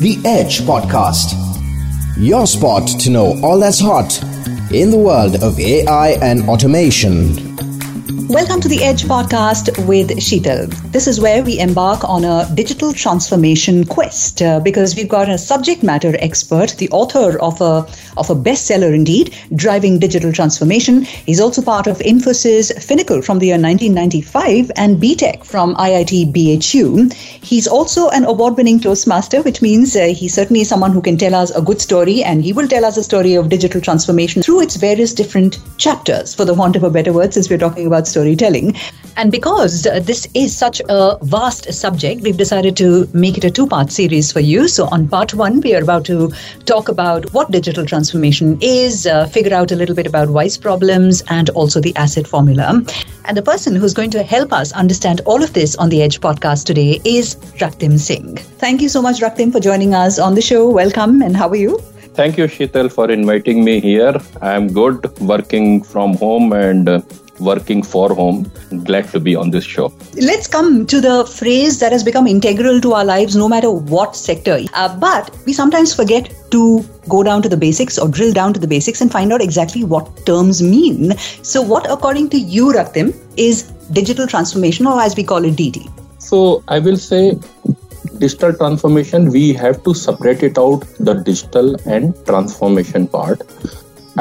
The Edge Podcast. Your spot to know all that's hot in the world of AI and automation. Welcome to the Edge podcast with Sheetal. This is where we embark on a digital transformation quest uh, because we've got a subject matter expert, the author of a of a bestseller indeed, driving digital transformation. He's also part of Infosys Finacle from the year 1995 and BTech from IIT BHU. He's also an award-winning Toastmaster, which means uh, he's certainly someone who can tell us a good story, and he will tell us a story of digital transformation through its various different chapters, for the want of a better word, since we're talking about storytelling. And because uh, this is such a vast subject, we've decided to make it a two part series for you. So, on part one, we are about to talk about what digital transformation is, uh, figure out a little bit about wise problems, and also the ACID formula. And the person who's going to help us understand all of this on the Edge podcast today is Raktim Singh. Thank you so much, Raktim, for joining us on the show. Welcome, and how are you? Thank you, Sheetal, for inviting me here. I'm good, working from home and uh, working for home. Glad to be on this show. Let's come to the phrase that has become integral to our lives, no matter what sector. Uh, but we sometimes forget to go down to the basics or drill down to the basics and find out exactly what terms mean. So, what, according to you, Raktim, is digital transformation, or as we call it, DT? So, I will say digital transformation, we have to separate it out the digital and transformation part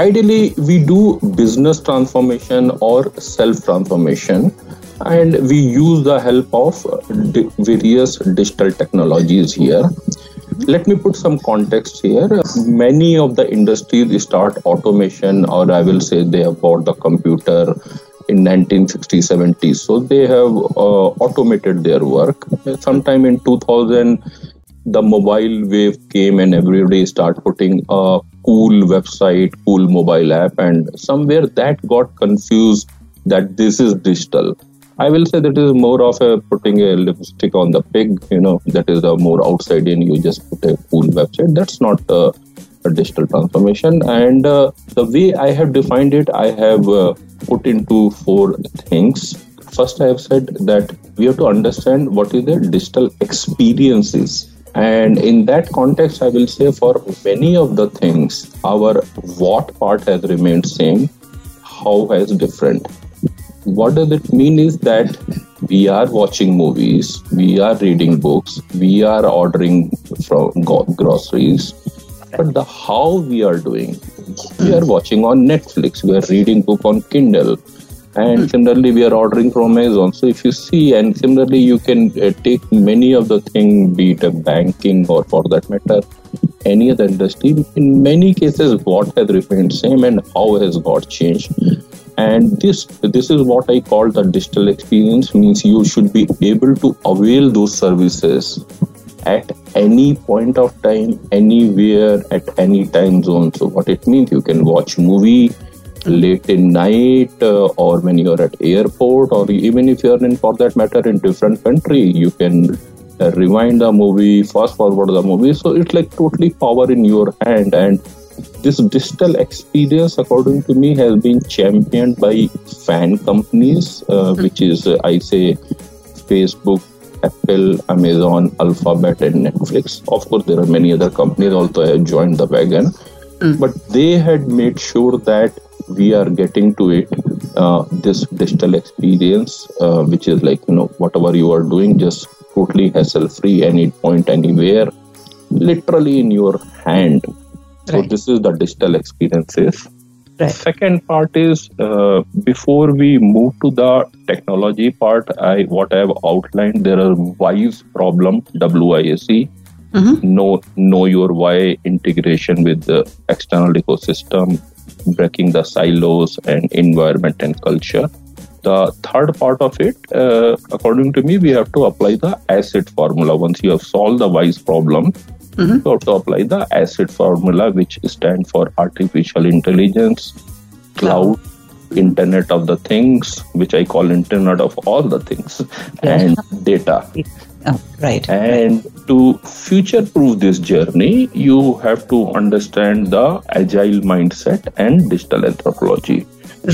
ideally we do business transformation or self transformation and we use the help of di- various digital technologies here. Let me put some context here. Many of the industries start automation or i will say they have bought the computer in 1960s 70s so they have uh, automated their work. Sometime in 2000 the mobile wave came and everybody start putting a cool website, cool mobile app, and somewhere that got confused that this is digital. I will say that is more of a putting a lipstick on the pig, you know, that is a more outside in, you just put a cool website. That's not a, a digital transformation. And uh, the way I have defined it, I have uh, put into four things. First, I have said that we have to understand what is the digital experiences and in that context, I will say for many of the things, our what part has remained same, how has different. What does it mean is that we are watching movies, we are reading books, we are ordering from groceries, but the how we are doing, we are watching on Netflix, we are reading book on Kindle, and hmm. similarly we are ordering from amazon. So if you see and similarly you can uh, take many of the thing be it a banking or for that matter any other industry. In many cases what has remained same and how has got changed. And this this is what i call the digital experience means you should be able to avail those services at any point of time anywhere at any time zone. So what it means you can watch movie late in night uh, or when you're at airport or even if you're in for that matter in different country you can uh, rewind the movie fast forward the movie so it's like totally power in your hand and this digital experience according to me has been championed by FAANG companies uh, hmm. which is uh, i say facebook apple amazon alphabet and netflix of course there are many other companies also have joined the wagon mm. but they had made sure that we are getting to it uh, this digital experience uh, which is like you know whatever you are doing just totally hassle free any point anywhere literally in your hand so this is the digital experiences right. second part is uh, before we move to the technology part i what i have outlined there are wise problem WISE Mm-hmm. know know your why integration with the external ecosystem breaking the silos and environment and culture. The third part of it, uh, according to me, we have to apply the ACID formula. Once you have solved the wise problem, mm-hmm. you have to apply the ACID formula, which stands for artificial intelligence, cloud, internet of the things, which I call internet of all the things, and data. Oh, right. And right. to future proof this journey, you have to understand the agile mindset and digital anthropology.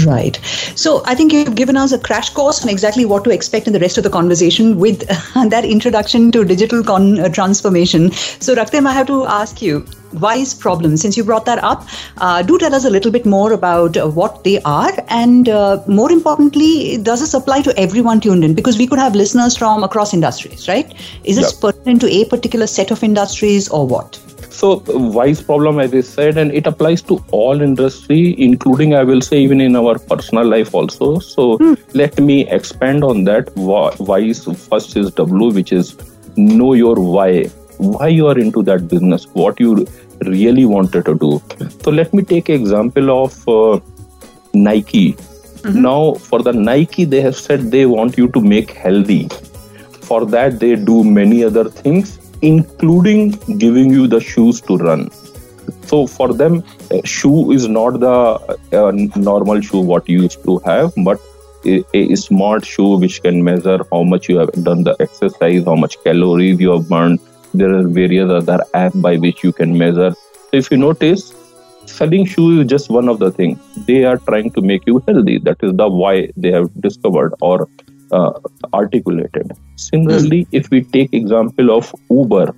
Right. So I think you've given us a crash course on exactly what to expect in the rest of the conversation with that introduction to digital con- uh, transformation. So, Raktim, I have to ask you wise problems. Since you brought that up uh, do tell us a little bit more about uh, what they are and uh, more importantly does this apply to everyone tuned in? Because we could have listeners from across industries right? Is this yeah. pertinent to a particular set of industries or what? So wise problem as i said and it applies to all industry including i will say even in our personal life also. So hmm. let me expand on that. Wise first is w which is know your why why you are into that business what you really wanted to do. So let me take example of uh, nike. Mm-hmm. now for the nike they have said they want you to make healthy. For that they do many other things including giving you the shoes to run. So for them a shoe is not the uh, normal shoe what you used to have but a, a, smart shoe which can measure how much you have done the exercise how much calories you have burned there are various other apps by which you can measure. So if you notice selling shoes is just one of the things they are trying to make you healthy. That is the why they have discovered or uh, articulated. Similarly mm. if we take example of uber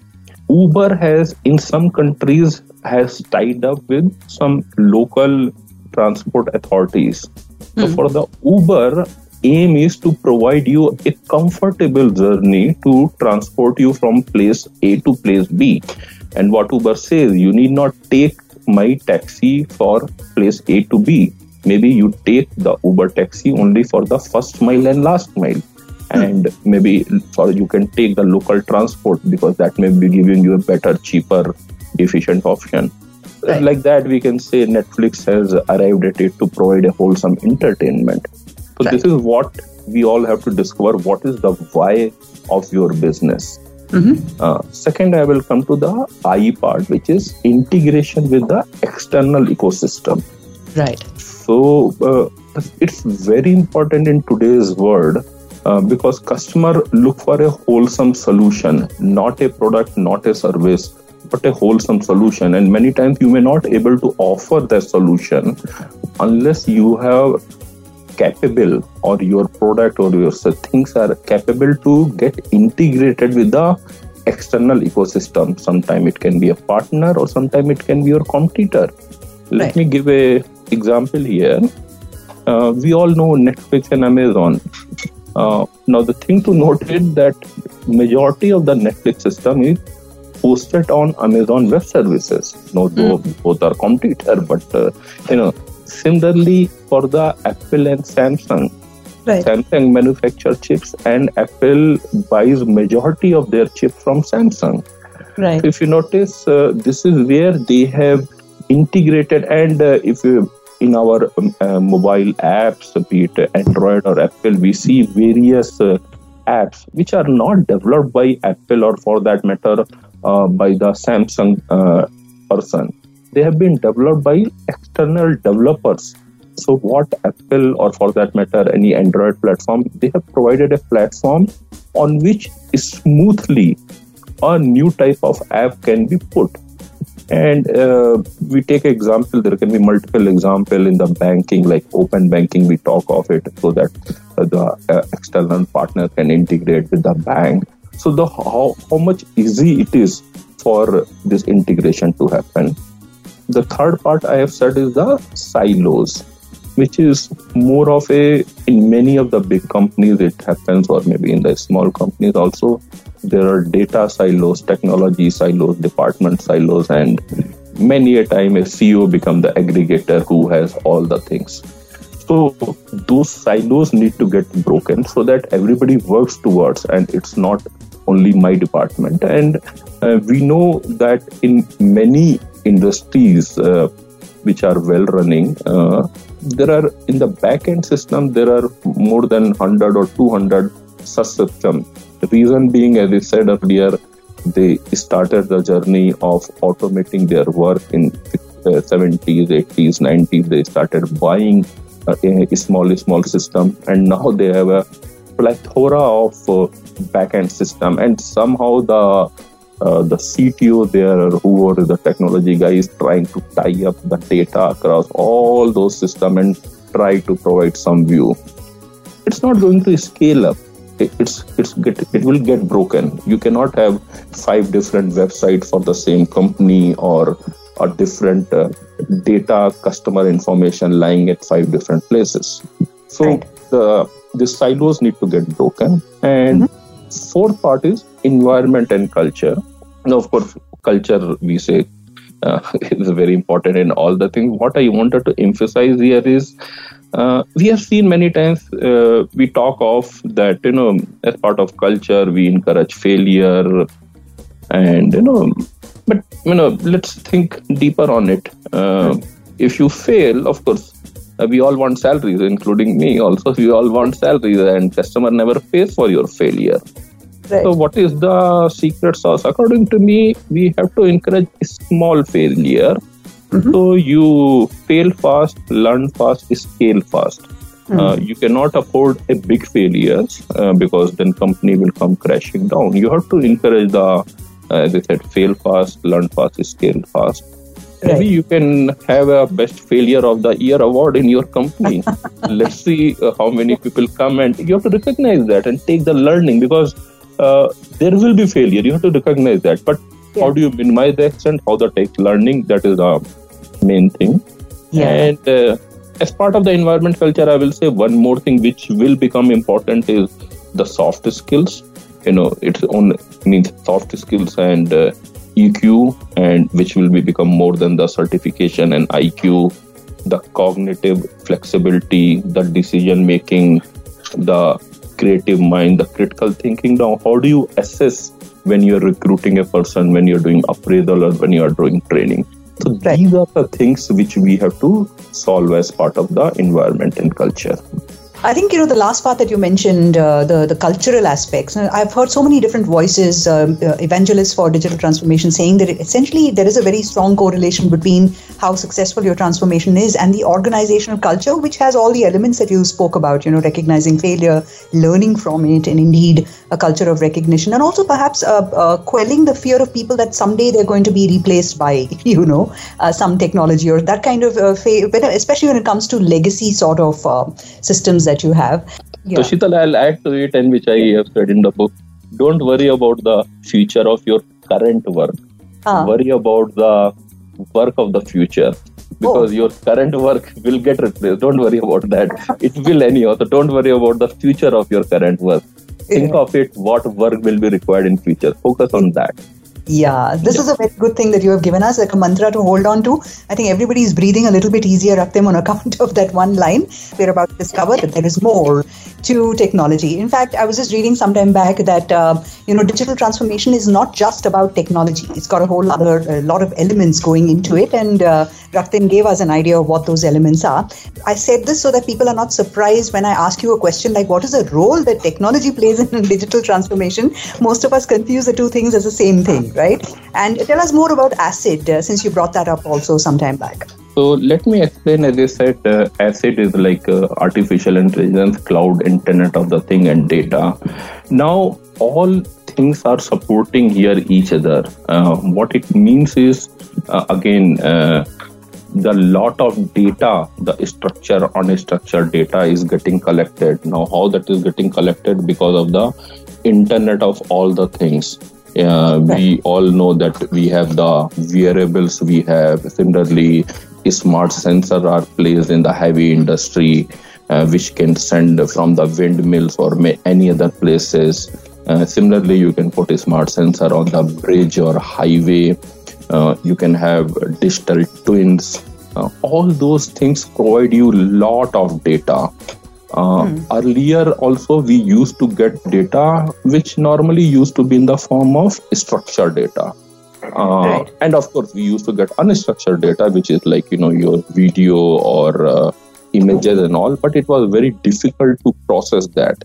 uber has in some countries has tied up with some local transport authorities. So hmm. for the uber aim is to provide you a comfortable journey to transport you from place A to place B. And what Uber says, you need not take my taxi for place A to B. Maybe you take the Uber taxi only for the first mile and last mile. Hmm. And maybe for you can take the local transport because that may be giving you a better, cheaper, efficient option. Right. Like that, we can say Netflix has arrived at it to provide a wholesome entertainment. So right. this is what we all have to discover. What is the why of your business? Mm-hmm. Uh, second, I will come to the I part, which is integration with the external ecosystem. Right. So uh, it's very important in today's world uh, because customer look for a wholesome solution, not a product, not a service, but a wholesome solution. And many times you may not able to offer that solution unless you have capable or your product or your things are capable to get integrated with the external ecosystem. Sometime it can be a partner or sometime it can be your competitor. Let right. me give a example here. Uh, we all know netflix and amazon. Uh, now the thing to note is that majority of the netflix system is hosted on amazon web services. No mm. both are competitor but uh, you know Similarly, for the Apple and Samsung, right. Samsung manufacture chips, and Apple buys majority of their chip from Samsung. Right. if you notice, uh, this is where they have integrated, and uh, if you in our um, uh, mobile apps, be it Android or Apple, we see various uh, apps which are not developed by Apple or, for that matter, uh, by the Samsung uh, person they have been developed by external developers. So, what Apple or for that matter, any Android platform, they have provided a platform on which smoothly a new type of app can be put. And uh, we take example, there can be multiple example in the banking, like open banking, we talk of it so that uh, the uh, external partner can integrate with the bank. So the how, how much easy it is for this integration to happen the third part I have said is the silos, which is more of a, in many of the big companies, it happens, or maybe in the small companies also, there are data silos, technology silos, department silos, and many a time a CEO become the aggregator who has all the things. So those silos need to get broken so that everybody works towards, and it's not only my department. And uh, we know that in many industries uh, which are well running, uh, there are in the backend system there are more than 100 or 200 such systems. The reason being, as I said earlier, they started the journey of automating their work in uh, 70s, 80s, 90s. They started buying uh, a small, small system, and now they have a plethora of uh, backend system, and somehow the uh, the CTO there or whoever the technology guy is trying to tie up the data across all those systems and try to provide some view, it's not going to scale up. it's it's get, it will get broken. You cannot have five different websites for the same company or a different uh, data customer information lying at five different places. So right. the the silos need to get broken. And mm-hmm. fourth part is environment and culture. Now, of course, culture we say uh, is very important in all the things. What I wanted to emphasize here is uh, we have seen many times uh, we talk of that you know as part of culture we encourage failure and you know but you know let's think deeper on it uh, if you fail of course uh, we all want salaries including me also we all want salaries and customer never pays for your failure right. so what is the secret sauce according to me we have to encourage small failure Mm-hmm. So you fail fast, learn fast, scale fast. Mm-hmm. Uh, you cannot afford a big failures uh, because then company will come crashing down. You have to encourage the, uh, as I said, fail fast, learn fast, scale fast. Right. Maybe you can have a best failure of the year award in your company. Let's see uh, how many people come and you have to recognize that and take the learning because uh, there will be failure. You have to recognize that. But yeah. how do you minimize the extent? How to take learning? That is the main thing. Yeah. And uh, as part of the environment culture, I will say one more thing which will become important is the soft skills. You know, it's on means soft skills and uh, EQ, and which will be become more than the certification and IQ. The cognitive flexibility, the decision making, the creative mind, the critical thinking. Now, how do you assess when you're recruiting a person, when you're doing appraisal, or when you are doing training? So these are the things which we have to solve as part of the environment and culture. I think you know the last part that you mentioned, uh, the the cultural aspects. I've heard so many different voices, um, uh, evangelists for digital transformation, saying that essentially there is a very strong correlation between how successful your transformation is and the organizational culture, which has all the elements that you spoke about. You know, recognizing failure, learning from it, and indeed a culture of recognition, and also perhaps uh, uh quelling the fear of people that someday they're going to be replaced by you know uh, some technology or that kind of, uh, fa- especially when it comes to legacy sort of systems that that you have. Yeah. So, Sheetal, I'll add to it, and which I have said in the book. Don't worry about the future of your current work. Ah. Worry about the work of the future because oh. your current work will get replaced. Don't worry about that. it will anyhow. So don't worry about the future of your current work. Think yeah. of it. What work will be required in future? Focus on that. Yeah, this is a very good thing that you have given us, like a mantra to hold on to. I think everybody is breathing a little bit easier, Raktim, on account of that one line. We're about to discover that there is more to technology. In fact, I was just reading some time back that uh, you know digital transformation is not just about technology. It's got a whole other a lot of elements going into it, and uh, Raktim gave us an idea of what those elements are. I said this so that people are not surprised when I ask you a question like, "What is the role that technology plays in digital transformation?" Most of us confuse the two things as the same thing right? And tell us more about ACID, uh, since you brought that up also some time back. So let me explain. As I said, uh, ACID is like uh, artificial intelligence, cloud, internet of the thing, and data. Now all things are supporting here each other. Uh, what it means is, uh, again, uh, the lot of data, the structure, on unstructured data is getting collected. Now, how that is getting collected because of the internet of all the things uh, we all know that we have the wearables we have. Similarly smart sensor are placed in the heavy industry uh, which can send from the windmills or any other places. Uh, similarly you can put a smart sensor on the bridge or highway. Uh, you can have digital twins. Uh, all those things provide you lot of data uh, hmm. Earlier, also, we used to get data which normally used to be in the form of structured data. Uh, right. And of course, we used to get unstructured data, which is like, you know, your video or uh, images and all, but it was very difficult to process that.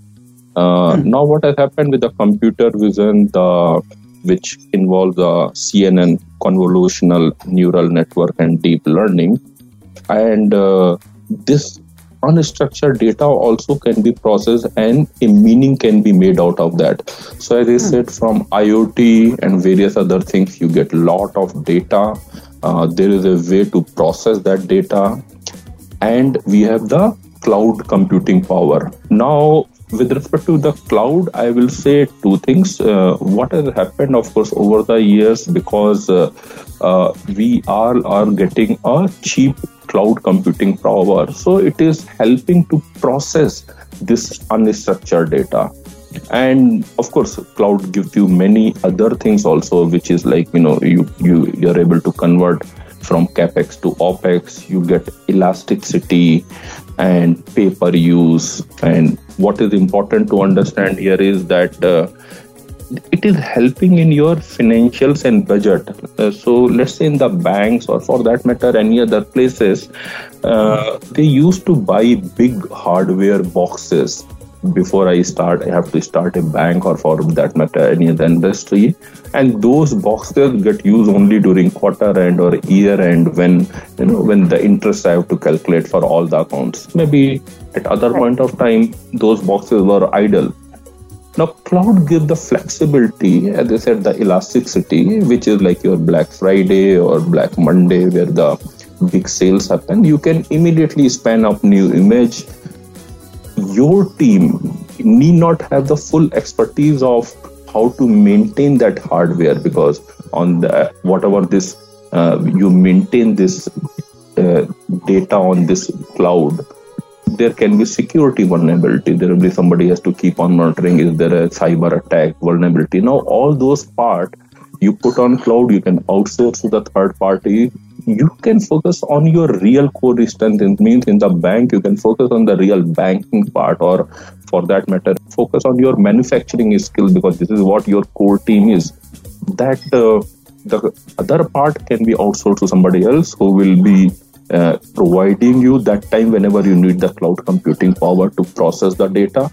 Uh, hmm. Now, what has happened with the computer vision, the which involves the CNN convolutional neural network and deep learning, and uh, this unstructured data also can be processed and a meaning can be made out of that so as i hmm. said from iot and various other things you get a lot of data uh, there is a way to process that data and we have the cloud computing power. Now, with respect to the cloud, I will say two things. Uh, what has happened, of course, over the years, because uh, uh, we all are getting a cheap cloud computing power, so it is helping to process this unstructured data. And of course, cloud gives you many other things also, which is like you know you you you're able to convert from capex to opex. You get elasticity and pay per use and what is important to understand here is that uh, it is helping in your financials and budget. Uh, so, let's say in the banks or for that matter, any other places, uh, they used to buy big hardware boxes before I start. I have to start a bank or for that matter, any other industry. And those boxes get used only during quarter end or year end when you know when the interest I have to calculate for all the accounts. Maybe at other point of time, those boxes were idle. Now, cloud gives the flexibility, as I said, the elasticity, which is like your Black Friday or Black Monday, where the big sales happen. You can immediately span up new image. Your team need not have the full expertise of how to maintain that hardware because on the whatever this uh, you maintain this uh, data on this cloud there can be security vulnerability. There will be somebody has to keep on monitoring. Is there a cyber attack vulnerability? Now, all those part you put on cloud, you can outsource to the third party. You can focus on your real core strength. It means in the bank, you can focus on the real banking part, or for that matter, focus on your manufacturing skill because this is what your core team is. That uh, the other part can be outsourced to somebody else who will be uh, providing you that time whenever you need the cloud computing power to process the data.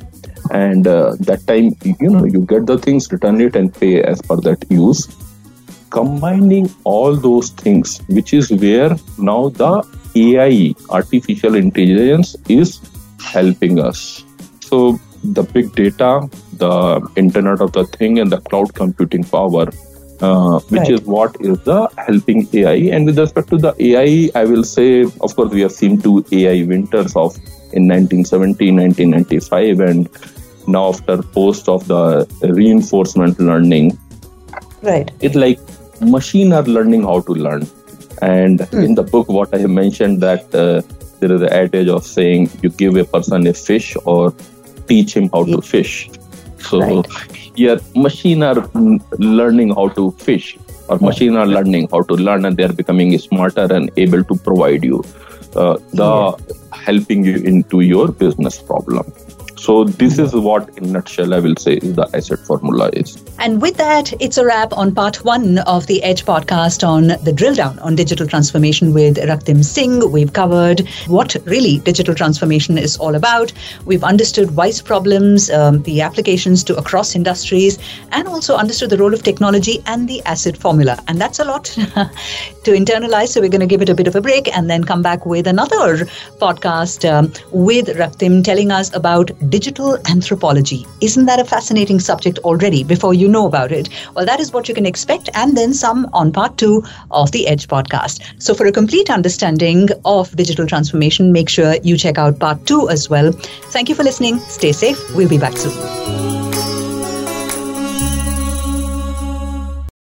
And uh, that time you know you get the things return it and pay as per that use. Combining all those things which is where now the ai artificial intelligence is helping us. So the big data the internet of the thing and the cloud computing power uh, which right. is what is the helping AI. And with respect to the AI, I will say, of course, we have seen two AI winters of in 1970, 1995, and now after post of the reinforcement learning. Right. It's like machine are learning how to learn. And mm. in the book, what I have mentioned that uh, there is an adage of saying you give a person a fish or teach him how to fish. So right here machine are learning how to fish or machine are learning how to learn and they are becoming smarter and able to provide you uh, the helping you into your business problem so this is what, in nutshell, I will say is the ACID formula is. And with that, it's a wrap on part one of the Edge podcast on the drill down on digital transformation with Raktim Singh. We've covered what really digital transformation is all about. We've understood wise problems, um, the applications to across industries, and also understood the role of technology and the ACID formula. And that's a lot to internalize. So we're going to give it a bit of a break and then come back with another podcast um, with Raktim telling us about digital anthropology. Isn't that a fascinating subject already before you know about it? Well, that is what you can expect, and then some on part two of the Edge podcast. So, for a complete understanding of digital transformation, make sure you check out part two as well. Thank you for listening. Stay safe. We'll be back soon.